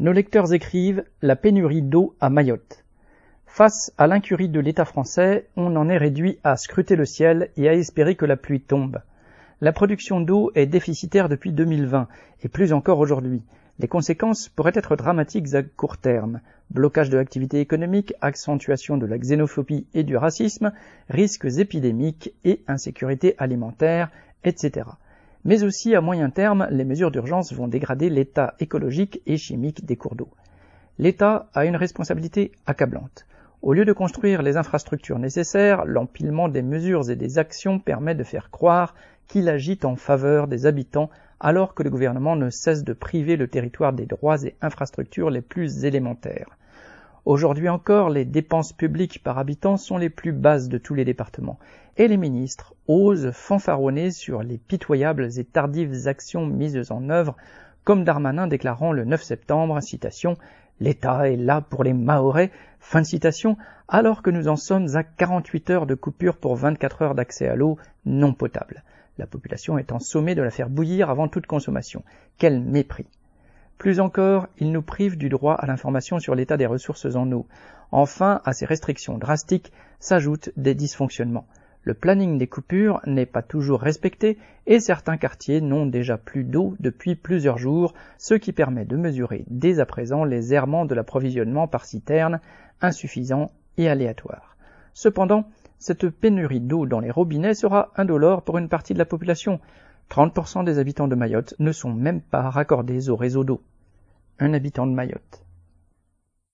Nos lecteurs écrivent La pénurie d'eau à Mayotte. Face à l'incurie de l'État français, on en est réduit à scruter le ciel et à espérer que la pluie tombe. La production d'eau est déficitaire depuis 2020 et plus encore aujourd'hui. Les conséquences pourraient être dramatiques à court terme. Blocage de l'activité économique, accentuation de la xénophobie et du racisme, risques épidémiques et insécurité alimentaire, etc mais aussi à moyen terme, les mesures d'urgence vont dégrader l'état écologique et chimique des cours d'eau. L'État a une responsabilité accablante. Au lieu de construire les infrastructures nécessaires, l'empilement des mesures et des actions permet de faire croire qu'il agit en faveur des habitants alors que le gouvernement ne cesse de priver le territoire des droits et infrastructures les plus élémentaires. Aujourd'hui encore, les dépenses publiques par habitant sont les plus basses de tous les départements, et les ministres osent fanfaronner sur les pitoyables et tardives actions mises en œuvre, comme Darmanin déclarant le 9 septembre, citation, L'État est là pour les Mahorais, fin de citation, alors que nous en sommes à 48 heures de coupure pour 24 heures d'accès à l'eau non potable. La population étant sommée de la faire bouillir avant toute consommation. Quel mépris! Plus encore, il nous prive du droit à l'information sur l'état des ressources en eau. Enfin, à ces restrictions drastiques s'ajoutent des dysfonctionnements. Le planning des coupures n'est pas toujours respecté et certains quartiers n'ont déjà plus d'eau depuis plusieurs jours, ce qui permet de mesurer dès à présent les errements de l'approvisionnement par citerne, insuffisants et aléatoires. Cependant, cette pénurie d'eau dans les robinets sera indolore pour une partie de la population. 30% des habitants de Mayotte ne sont même pas raccordés au réseau d'eau. Un habitant de Mayotte.